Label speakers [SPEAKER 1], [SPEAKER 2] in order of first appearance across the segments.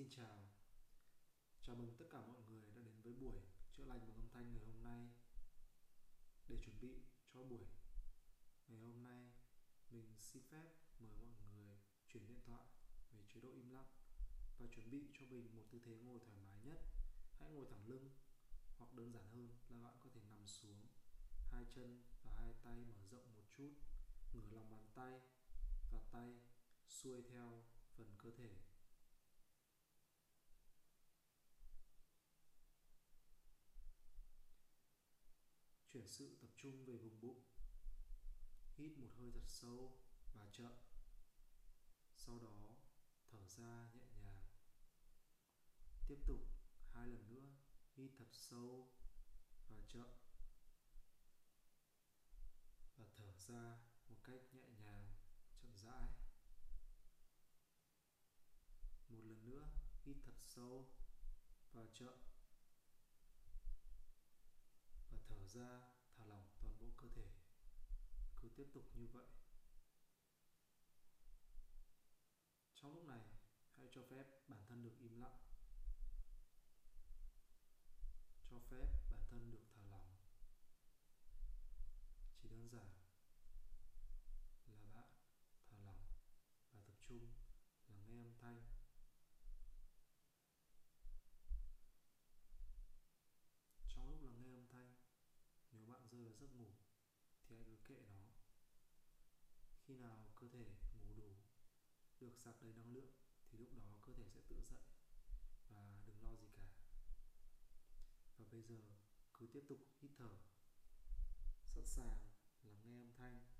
[SPEAKER 1] Xin chào. Chào mừng tất cả mọi người đã đến với buổi chữa lành bằng âm thanh ngày hôm nay. Để chuẩn bị cho buổi ngày hôm nay, Mình xin phép mời mọi người chuyển điện thoại về chế độ im lặng Và chuẩn bị cho mình một tư thế ngồi thoải mái nhất. Hãy ngồi thẳng lưng Hoặc đơn giản hơn là bạn có thể nằm xuống, Hai chân và hai tay mở rộng một chút, Ngửa lòng bàn tay và tay xuôi theo phần cơ thể chuyển sự tập trung về vùng bụng. Hít một hơi thật sâu và chậm. Sau đó, thở ra nhẹ nhàng. Tiếp tục hai lần nữa, hít thật sâu và chậm. Và thở ra một cách nhẹ nhàng, chậm rãi. Một lần nữa, hít thật sâu và chậm. Và thở ra toàn bộ cơ thể. Cứ tiếp tục như vậy. Trong lúc này, hãy cho phép bản thân được im lặng. Cho phép bản thân được thả lỏng. Chỉ đơn giản là bạn thả lỏng và tập trung lắng nghe âm thanh trong lúc lắng nghe âm thanh nếu bạn rơi vào giấc ngủ thì anh cứ kệ nó. Khi nào cơ thể ngủ đủ, được sạc đầy năng lượng, thì lúc đó cơ thể sẽ tự dậy và đừng lo gì cả. Và bây giờ cứ tiếp tục hít thở, sẵn sàng lắng nghe âm thanh.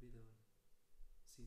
[SPEAKER 1] cả mọi sinh